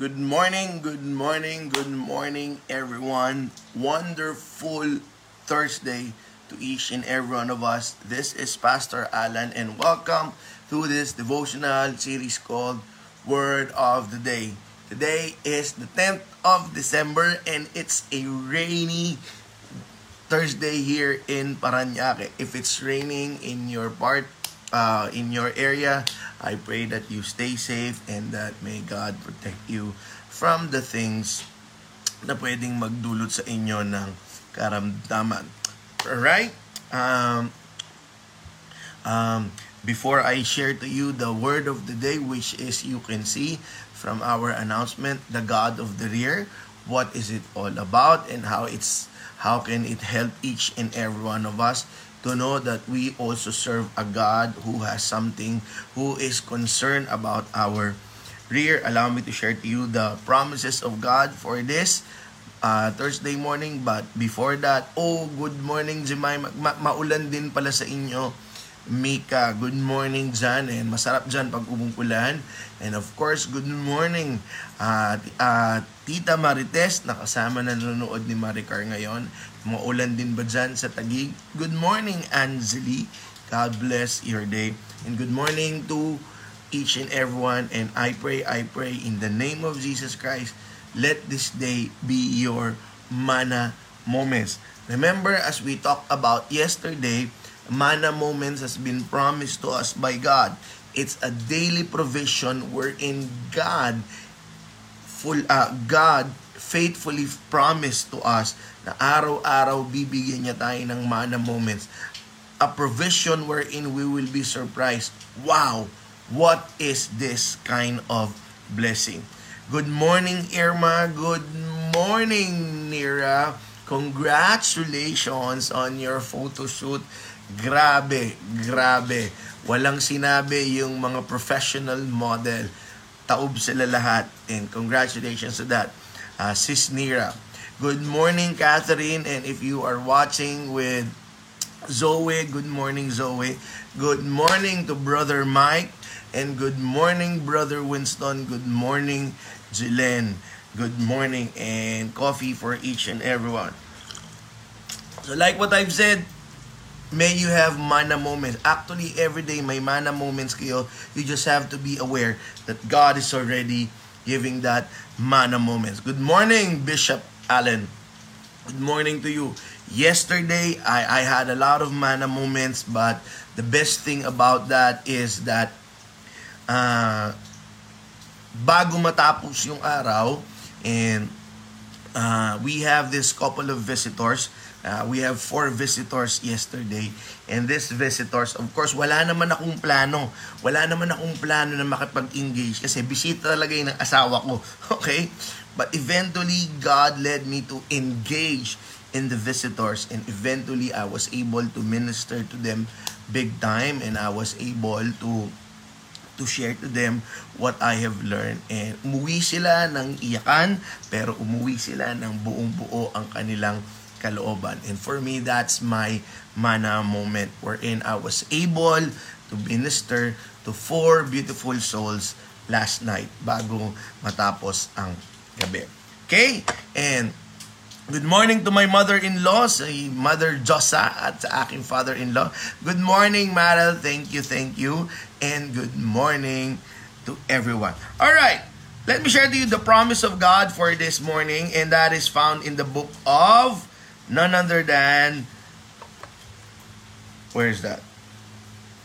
Good morning, good morning, good morning, everyone. Wonderful Thursday to each and every one of us. This is Pastor Alan, and welcome to this devotional series called Word of the Day. Today is the 10th of December, and it's a rainy Thursday here in Paranaque. If it's raining in your part, uh, in your area, I pray that you stay safe and that may God protect you from the things na pwedeng magdulot sa inyo ng karamdaman. Alright? Um, um, before I share to you the word of the day, which is you can see from our announcement, the God of the Rear, what is it all about and how it's how can it help each and every one of us to know that we also serve a God who has something, who is concerned about our rear. Allow me to share to you the promises of God for this uh, Thursday morning. But before that, oh, good morning, Jemima. Ma- maulan din pala sa inyo. Mika, good morning dyan. And masarap dyan pag umungkulan. And of course, good morning, uh, uh, Tita Marites, nakasama na nanonood ni Maricar ngayon. Maulan din ba dyan sa Tagig? Good morning, Anjali. God bless your day. And good morning to each and everyone. And I pray, I pray in the name of Jesus Christ, let this day be your mana moments. Remember, as we talked about yesterday, mana moments has been promised to us by God. It's a daily provision wherein God full uh, God faithfully promised to us na araw-araw bibigyan niya tayo ng mana moments. A provision wherein we will be surprised. Wow! What is this kind of blessing? Good morning, Irma. Good morning, Nira. Congratulations on your photo shoot. Grabe, grabe. Walang sinabi yung mga professional model. Taob sila lahat. And congratulations to that. Uh, Sis Nira. Good morning, Catherine. And if you are watching with Zoe, good morning, Zoe. Good morning to Brother Mike. And good morning, Brother Winston. Good morning, Jilen. Good morning and coffee for each and everyone. So like what I've said, may you have mana moments. Actually, every day may mana moments kayo. You just have to be aware that God is already giving that mana moments. Good morning, Bishop Allen. Good morning to you. Yesterday, I, I had a lot of mana moments, but the best thing about that is that uh, bago matapos yung araw, and uh, we have this couple of visitors. Uh, we have four visitors yesterday. And these visitors, of course, wala naman akong plano. Wala naman akong plano na makipag-engage kasi bisita talaga yun ng asawa ko. Okay? But eventually, God led me to engage in the visitors and eventually I was able to minister to them big time and I was able to to share to them what I have learned. And umuwi sila ng iyakan, pero umuwi sila ng buong buo ang kanilang kalooban. And for me, that's my mana moment wherein I was able to minister to four beautiful souls last night bago matapos ang gabi. Okay? And Good morning to my mother-in-law, si Mother Josa at sa aking father-in-law. Good morning, Marel. Thank you, thank you. And good morning to everyone. All right. Let me share to you the promise of God for this morning and that is found in the book of none other than Where is that?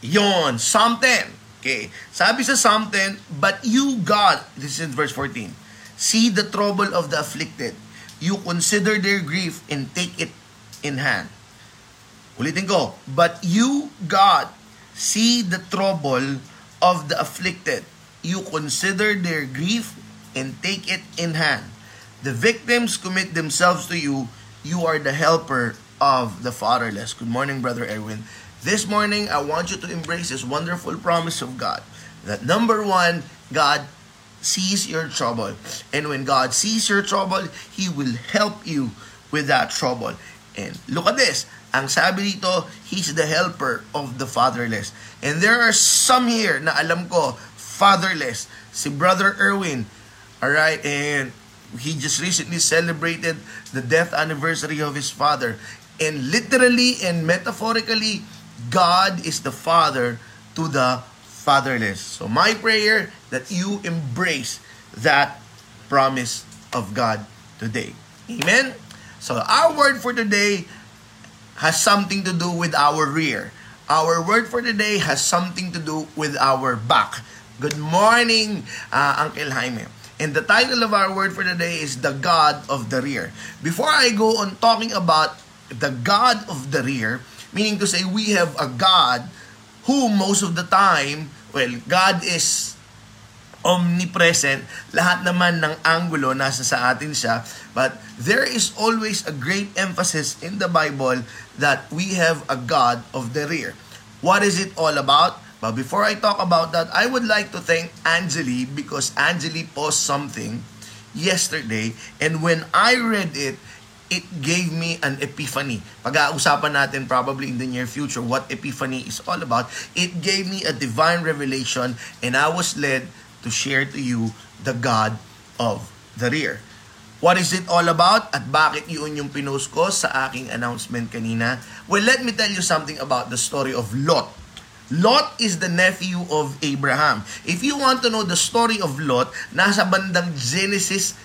Yon, something. Okay. Sabi sa something, But you, God, this is in verse 14, see the trouble of the afflicted you consider their grief and take it in hand. Ulitin ko, but you, God, see the trouble of the afflicted. You consider their grief and take it in hand. The victims commit themselves to you. You are the helper of the fatherless. Good morning, Brother Erwin. This morning, I want you to embrace this wonderful promise of God that number one, God sees your trouble. And when God sees your trouble, He will help you with that trouble. And look at this. Ang sabi dito, He's the helper of the fatherless. And there are some here na alam ko, fatherless. Si Brother Erwin, Alright, and he just recently celebrated the death anniversary of his father. And literally and metaphorically, God is the father to the fatherless. So my prayer that you embrace that promise of God today. Amen? So our word for today has something to do with our rear. Our word for today has something to do with our back. Good morning, uh, Uncle Jaime. And the title of our word for today is The God of the Rear. Before I go on talking about the God of the Rear, meaning to say we have a God who most of the time, well, God is omnipresent. Lahat naman ng angulo nasa sa atin siya. But there is always a great emphasis in the Bible that we have a God of the rear. What is it all about? But before I talk about that, I would like to thank Angeli because Angeli posted something yesterday and when I read it, it gave me an epiphany. Pag-uusapan natin probably in the near future what epiphany is all about. It gave me a divine revelation and I was led to share to you the God of the rear. What is it all about at bakit yun yung pinost ko sa aking announcement kanina? Well, let me tell you something about the story of Lot. Lot is the nephew of Abraham. If you want to know the story of Lot, nasa bandang Genesis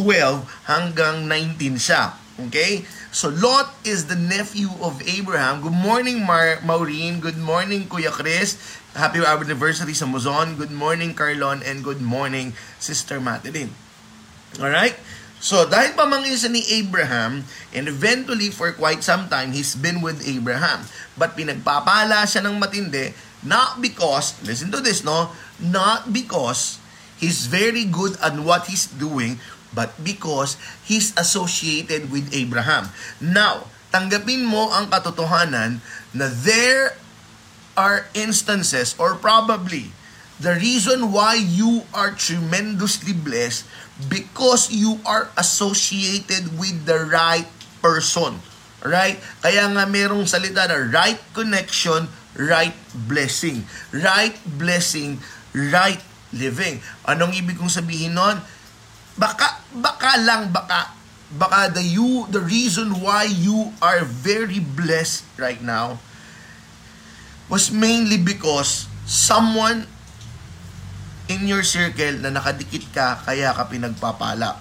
12 hanggang 19 siya. Okay? So Lot is the nephew of Abraham. Good morning, Mar Maureen. Good morning, Kuya Chris. Happy anniversary sa Muzon. Good morning, Carlon. And good morning, Sister Madeline. Alright? So, dahil pamangkin siya ni Abraham, and eventually for quite some time, he's been with Abraham. But pinagpapala siya ng matindi, not because, listen to this, no? Not because he's very good at what he's doing, but because he's associated with Abraham. Now, tanggapin mo ang katotohanan na there are instances or probably the reason why you are tremendously blessed because you are associated with the right person. Right? Kaya nga merong salita na right connection, right blessing. Right blessing, right living. Anong ibig kong sabihin nun? Baka, baka lang, baka, baka the you, the reason why you are very blessed right now was mainly because someone in your circle na nakadikit ka, kaya ka pinagpapala.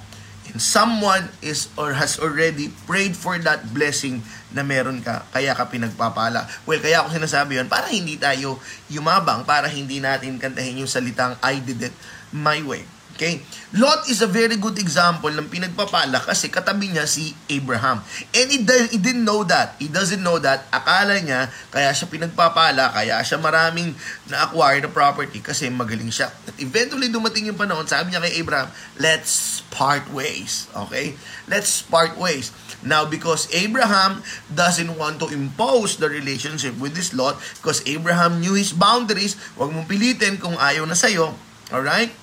And someone is or has already prayed for that blessing na meron ka, kaya ka pinagpapala. Well, kaya ako sinasabi yun, para hindi tayo yumabang, para hindi natin kantahin yung salitang I did it my way. Okay? Lot is a very good example ng pinagpapala kasi katabi niya si Abraham. And he, he didn't know that. He doesn't know that. Akala niya, kaya siya pinagpapala, kaya siya maraming na-acquire na property kasi magaling siya. At eventually dumating yung panahon, sabi niya kay Abraham, let's part ways. Okay? Let's part ways. Now, because Abraham doesn't want to impose the relationship with this Lot, because Abraham knew his boundaries, huwag mong pilitin kung ayaw na sa'yo. Alright?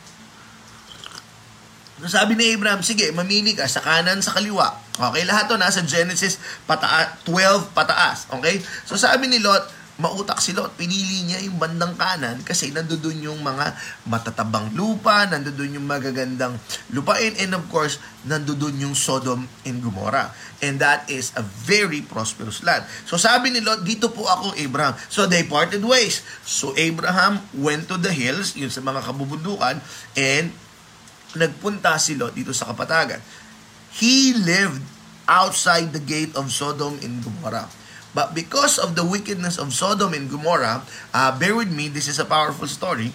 Sabi ni Abraham, sige, mamili ka sa kanan, sa kaliwa. Okay, lahat to nasa Genesis pata 12 pataas. Okay? So sabi ni Lot, mautak si Lot. Pinili niya yung bandang kanan kasi nandoon yung mga matatabang lupa, nandoon yung magagandang lupain, and of course, nandoon yung Sodom and Gomorrah. And that is a very prosperous land. So sabi ni Lot, dito po ako, Abraham. So they parted ways. So Abraham went to the hills, yun sa mga kabubundukan, and nagpunta si Lot dito sa kapatagan. He lived outside the gate of Sodom and Gomorrah. But because of the wickedness of Sodom and Gomorrah, uh, bear with me, this is a powerful story.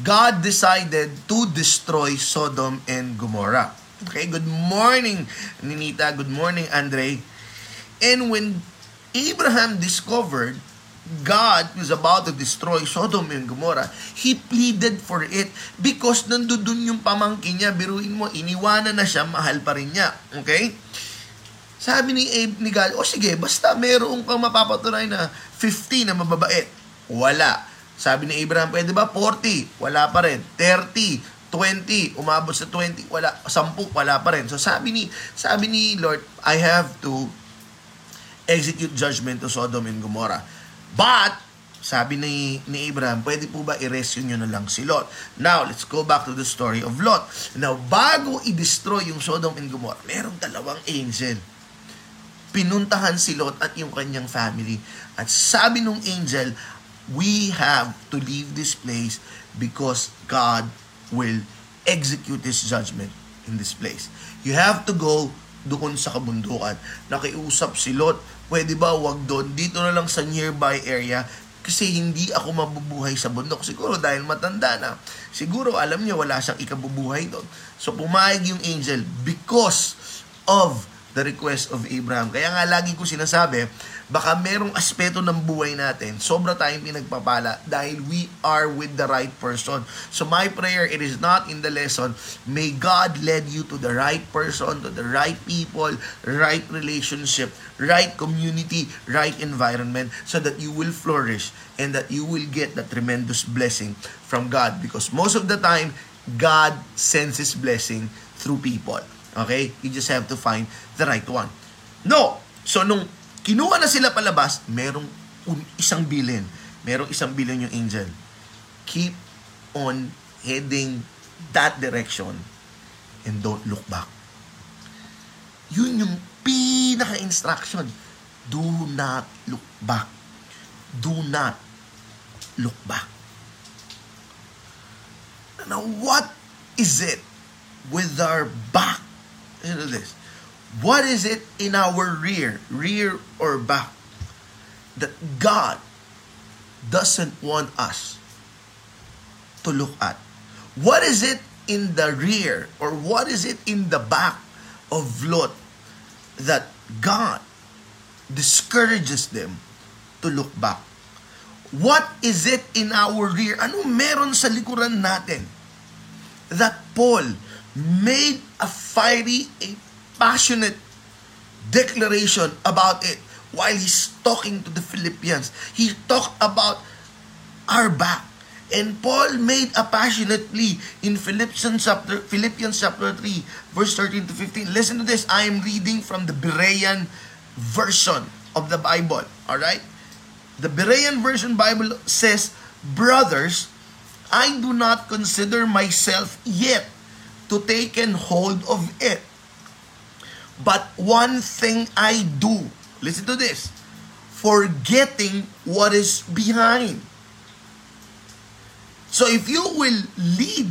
God decided to destroy Sodom and Gomorrah. Okay, good morning, Ninita. Good morning, Andre. And when Abraham discovered God was about to destroy Sodom and Gomorrah, he pleaded for it because nandun yung pamangkin niya. Biruin mo, iniwanan na siya, mahal pa rin niya. Okay? Sabi ni Abe ni God, o oh, sige, basta meron kang mapapatunay na 50 na mababait. Wala. Sabi ni Abraham, pwede ba 40? Wala pa rin. 30, 20, umabot sa 20, wala, 10, wala pa rin. So sabi ni, sabi ni Lord, I have to execute judgment to Sodom and Gomorrah. But, sabi ni, ni Abraham, pwede po ba i-rescue nyo na lang si Lot? Now, let's go back to the story of Lot. Now, bago i-destroy yung Sodom and Gomorrah, merong dalawang angel. Pinuntahan si Lot at yung kanyang family. At sabi nung angel, we have to leave this place because God will execute His judgment in this place. You have to go doon sa kabundukan. Nakiusap si Lot, pwede ba wag doon? Dito na lang sa nearby area kasi hindi ako mabubuhay sa bundok. Siguro dahil matanda na. Siguro alam niya wala siyang ikabubuhay doon. So pumayag yung angel because of the request of Abraham. Kaya nga lagi ko sinasabi, baka merong aspeto ng buhay natin, sobra tayong pinagpapala dahil we are with the right person. So my prayer, it is not in the lesson, may God lead you to the right person, to the right people, right relationship, right community, right environment, so that you will flourish and that you will get the tremendous blessing from God. Because most of the time, God sends His blessing through people. Okay? You just have to find the right one. No! So, nung Kinuha na sila palabas, merong isang bilin. Merong isang bilin yung angel. Keep on heading that direction and don't look back. Yun yung pinaka-instruction. Do not look back. Do not look back. Now, what is it with our back? Listen to this what is it in our rear, rear or back, that God doesn't want us to look at? What is it in the rear or what is it in the back of Lot that God discourages them to look back? What is it in our rear? Ano meron sa likuran natin that Paul made a fiery, a passionate declaration about it while he's talking to the Philippians. He talked about our back. And Paul made a passionate plea in Philippians chapter, Philippians chapter 3, verse 13 to 15. Listen to this. I am reading from the Berean version of the Bible. Alright? The Berean version Bible says, Brothers, I do not consider myself yet to take and hold of it But one thing I do, listen to this, forgetting what is behind. So if you will lead,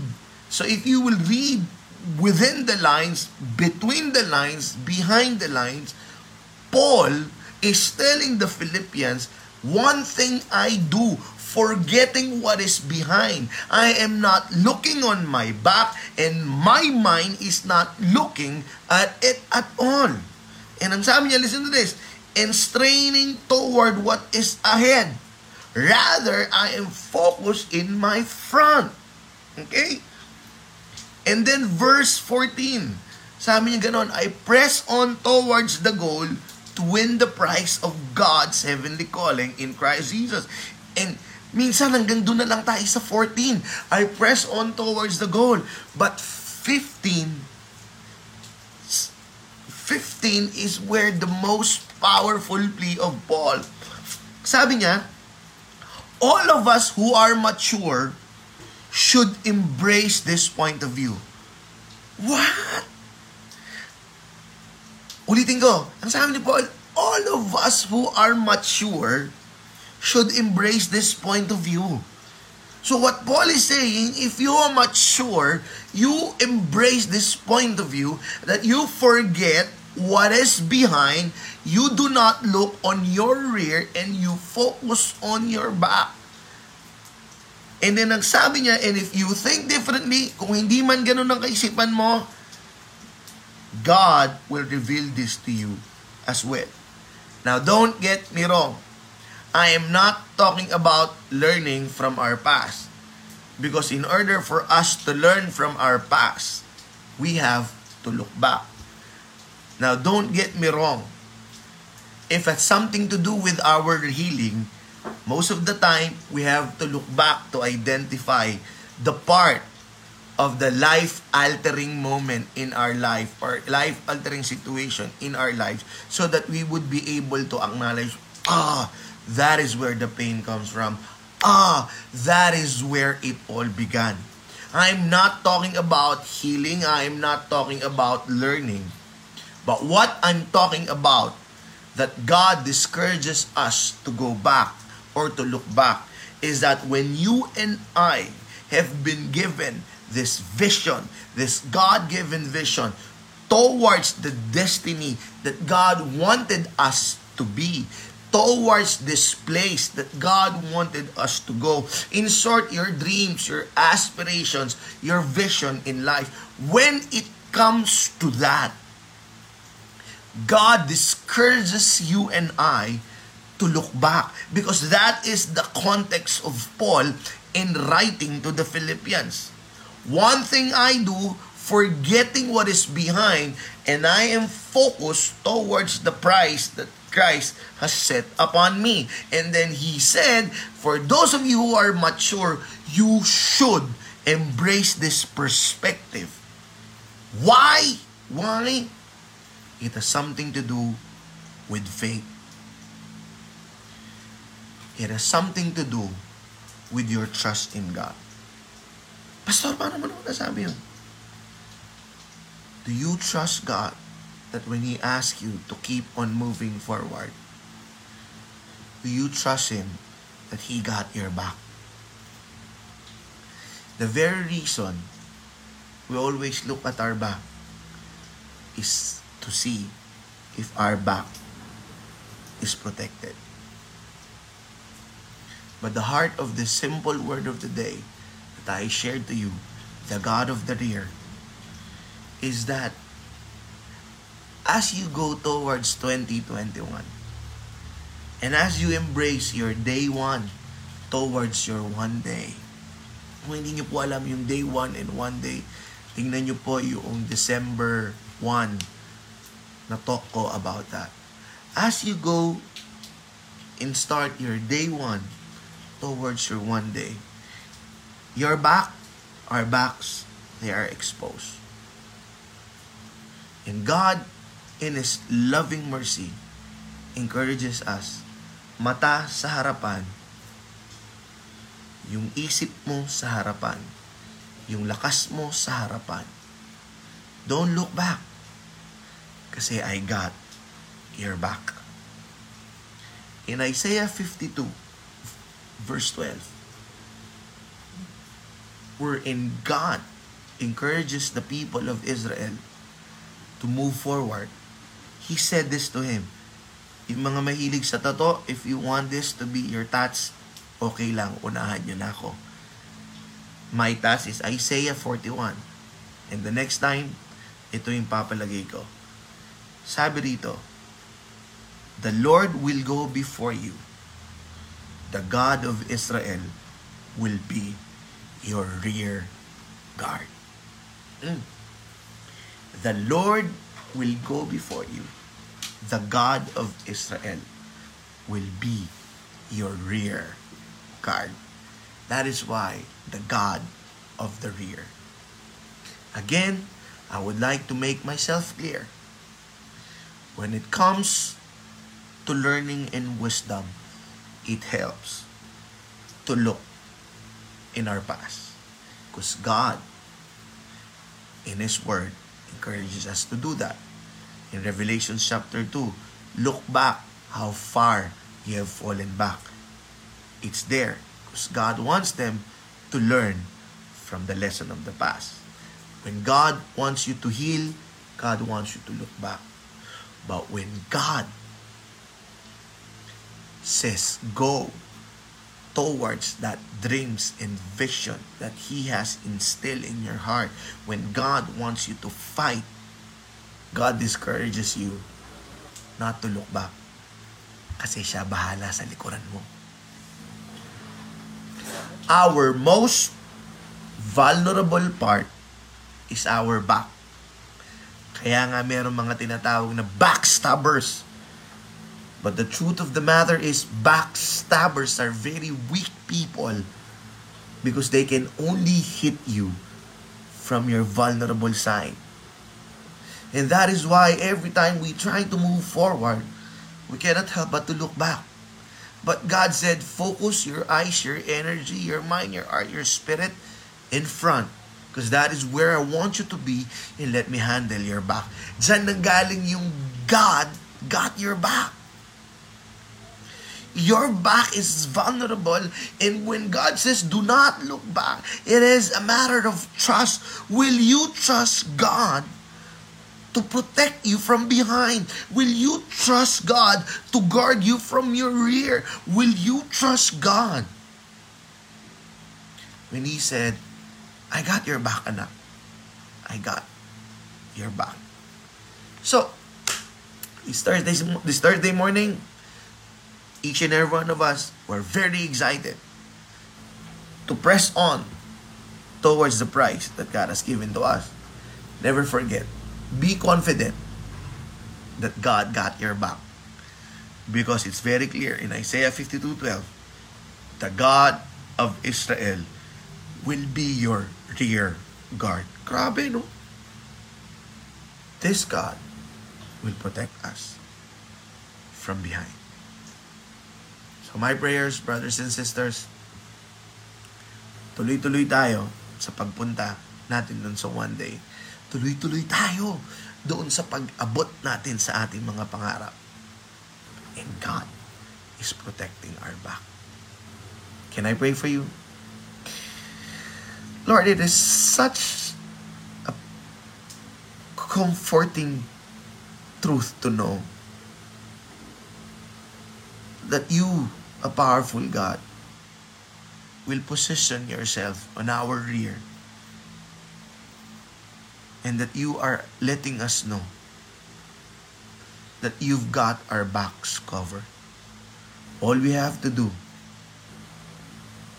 so if you will read within the lines, between the lines, behind the lines, Paul is telling the Philippians, one thing I do, forgetting what is behind. I am not looking on my back and my mind is not looking at it at all. And ang sabi niya, listen to this, and straining toward what is ahead. Rather, I am focused in my front. Okay? And then verse 14, sabi niya ganon, I press on towards the goal to win the prize of God's heavenly calling in Christ Jesus. And Minsan hanggang doon na lang tayo sa 14. I press on towards the goal. But 15, 15 is where the most powerful plea of Paul. Sabi niya, all of us who are mature should embrace this point of view. What? Ulitin ko. Ang sabi ni Paul, all of us who are mature should embrace this point of view. So what Paul is saying, if you are mature, you embrace this point of view that you forget what is behind, you do not look on your rear, and you focus on your back. And then nagsabi niya, and if you think differently, kung hindi man ganun ang kaisipan mo, God will reveal this to you as well. Now, don't get me wrong. I am not talking about learning from our past. Because in order for us to learn from our past, we have to look back. Now, don't get me wrong. If it's something to do with our healing, most of the time, we have to look back to identify the part of the life-altering moment in our life or life-altering situation in our lives so that we would be able to acknowledge, ah, that is where the pain comes from. Ah, that is where it all began. I'm not talking about healing. I'm not talking about learning. But what I'm talking about, that God discourages us to go back or to look back, is that when you and I have been given this vision, this God given vision towards the destiny that God wanted us to be, towards this place that God wanted us to go. In short, your dreams, your aspirations, your vision in life, when it comes to that, God discourages you and I to look back because that is the context of Paul in writing to the Philippians. One thing I do, forgetting what is behind, and I am focused towards the prize that Christ has set upon me. And then he said, for those of you who are mature, you should embrace this perspective. Why? Why? It has something to do with faith. It has something to do with your trust in God. Pastor, paano mo naman nasabi yun? Do you trust God that when He asks you to keep on moving forward, do you trust Him that He got your back? The very reason we always look at our back is to see if our back is protected. But the heart of the simple word of the day that I shared to you, the God of the rear, is that as you go towards 2021, and as you embrace your day one towards your one day, kung hindi nyo po alam yung day one and one day, tingnan nyo po yung December 1 na talk ko about that. As you go and start your day one towards your one day, your back, our backs, they are exposed. And God, in His loving mercy, encourages us, mata sa harapan, yung isip mo sa harapan, yung lakas mo sa harapan. Don't look back. Kasi I got your back. In Isaiah 52, verse 12, wherein God encourages the people of Israel to move forward, He said this to him, yung mga mahilig sa tato, if you want this to be your tats, okay lang, unahan nyo na ako. My task is Isaiah 41. And the next time, ito yung papalagay ko. Sabi rito, The Lord will go before you. The God of Israel will be your rear guard. Mm. The Lord will go before you. The God of Israel will be your rear guard. That is why the God of the rear. Again, I would like to make myself clear. When it comes to learning and wisdom, it helps to look in our past. Because God, in His Word, encourages us to do that. In Revelation chapter 2, look back how far you have fallen back. It's there because God wants them to learn from the lesson of the past. When God wants you to heal, God wants you to look back. But when God says go towards that dreams and vision that He has instilled in your heart, when God wants you to fight, God discourages you not to look back. Kasi siya bahala sa likuran mo. Our most vulnerable part is our back. Kaya nga meron mga tinatawag na backstabbers. But the truth of the matter is backstabbers are very weak people because they can only hit you from your vulnerable side. And that is why every time we try to move forward, we cannot help but to look back. But God said, focus your eyes, your energy, your mind, your heart, your spirit in front. Because that is where I want you to be and let me handle your back. Diyan nanggaling yung God got your back. Your back is vulnerable and when God says do not look back, it is a matter of trust. Will you trust God to protect you from behind? Will you trust God to guard you from your rear? Will you trust God? When he said, I got your back, anak. I got your back. So, this Thursday, this Thursday morning, each and every one of us were very excited to press on towards the prize that God has given to us. Never forget, be confident that God got your back. Because it's very clear in Isaiah 52:12, the God of Israel will be your rear guard. Grabe, no? This God will protect us from behind. So my prayers, brothers and sisters, tuloy-tuloy tayo sa pagpunta natin dun sa one day. Tuloy-tuloy tayo doon sa pag-abot natin sa ating mga pangarap. And God is protecting our back. Can I pray for you? Lord, it is such a comforting truth to know that you a powerful God will position yourself on our rear and that you are letting us know that you've got our backs covered. All we have to do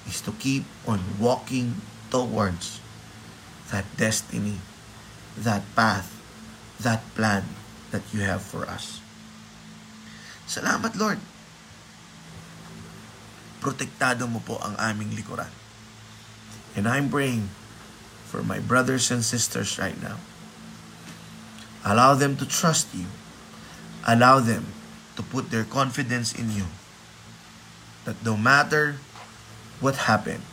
is to keep on walking towards that destiny, that path, that plan that you have for us. Salamat, Lord protektado mo po ang aming likuran. And I'm praying for my brothers and sisters right now. Allow them to trust you. Allow them to put their confidence in you. That no matter what happened,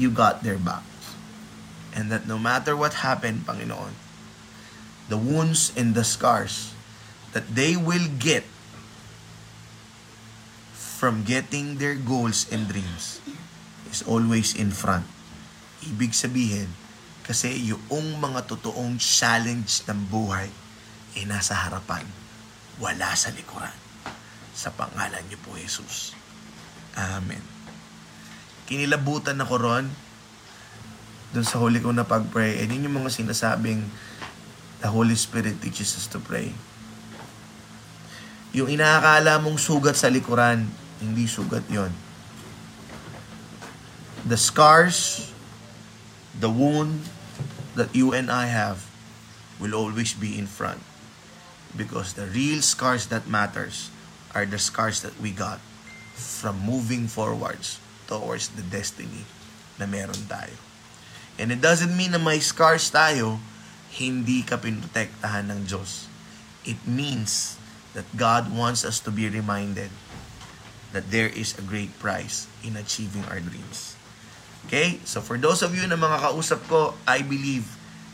you got their back. And that no matter what happened, Panginoon, the wounds and the scars that they will get from getting their goals and dreams is always in front. Ibig sabihin, kasi yung mga totoong challenge ng buhay ay nasa harapan, wala sa likuran. Sa pangalan niyo po, Jesus. Amen. Kinilabutan ako ron doon sa huli kong na pag-pray. And yun yung mga sinasabing the Holy Spirit teaches us to pray. Yung inaakala mong sugat sa likuran, hindi sugat yon. The scars, the wound that you and I have will always be in front. Because the real scars that matters are the scars that we got from moving forwards towards the destiny na meron tayo. And it doesn't mean na may scars tayo, hindi ka pinotektahan ng Diyos. It means that God wants us to be reminded that there is a great prize in achieving our dreams. Okay? So for those of you na mga kausap ko, I believe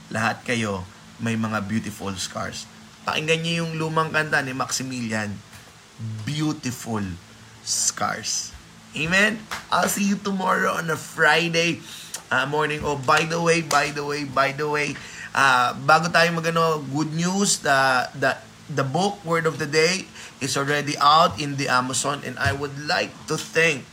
lahat kayo may mga beautiful scars. Pakinggan niyo yung lumang kanta ni Maximilian, Beautiful Scars. Amen? I'll see you tomorrow on a Friday uh, morning. Oh, by the way, by the way, by the way, uh, bago tayo magano, good news, the, the, the book, Word of the Day, is already out in the Amazon and I would like to thank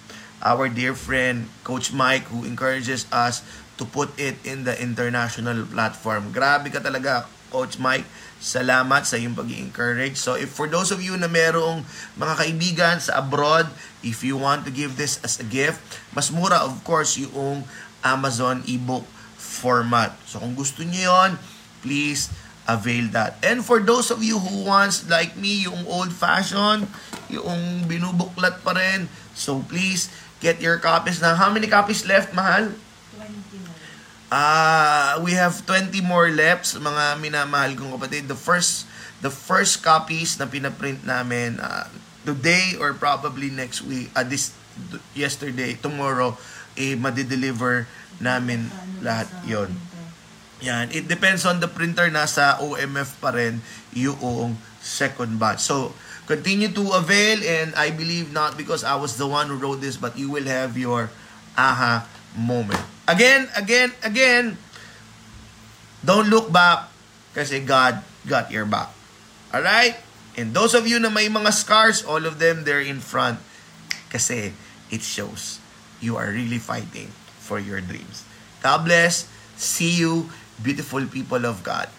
our dear friend Coach Mike who encourages us to put it in the international platform. Grabe ka talaga Coach Mike. Salamat sa iyong pag encourage So if for those of you na merong mga kaibigan sa abroad, if you want to give this as a gift, mas mura of course yung Amazon ebook format. So kung gusto niyo yon, please avail that. And for those of you who wants, like me, yung old-fashioned, yung binubuklat pa rin, so please, get your copies na. How many copies left, mahal? 20 more. Ah, uh, we have 20 more left, mga minamahal kong kapatid. The first the first copies na pinaprint namin, uh, today or probably next week, uh, this yesterday, tomorrow, eh, madideliver namin lahat yon. Yan. It depends on the printer. Nasa OMF pa rin yung second batch. So, continue to avail and I believe not because I was the one who wrote this but you will have your aha moment. Again, again, again, don't look back kasi God got your back. Alright? And those of you na may mga scars, all of them, they're in front kasi it shows you are really fighting for your dreams. God bless. See you, beautiful people of God.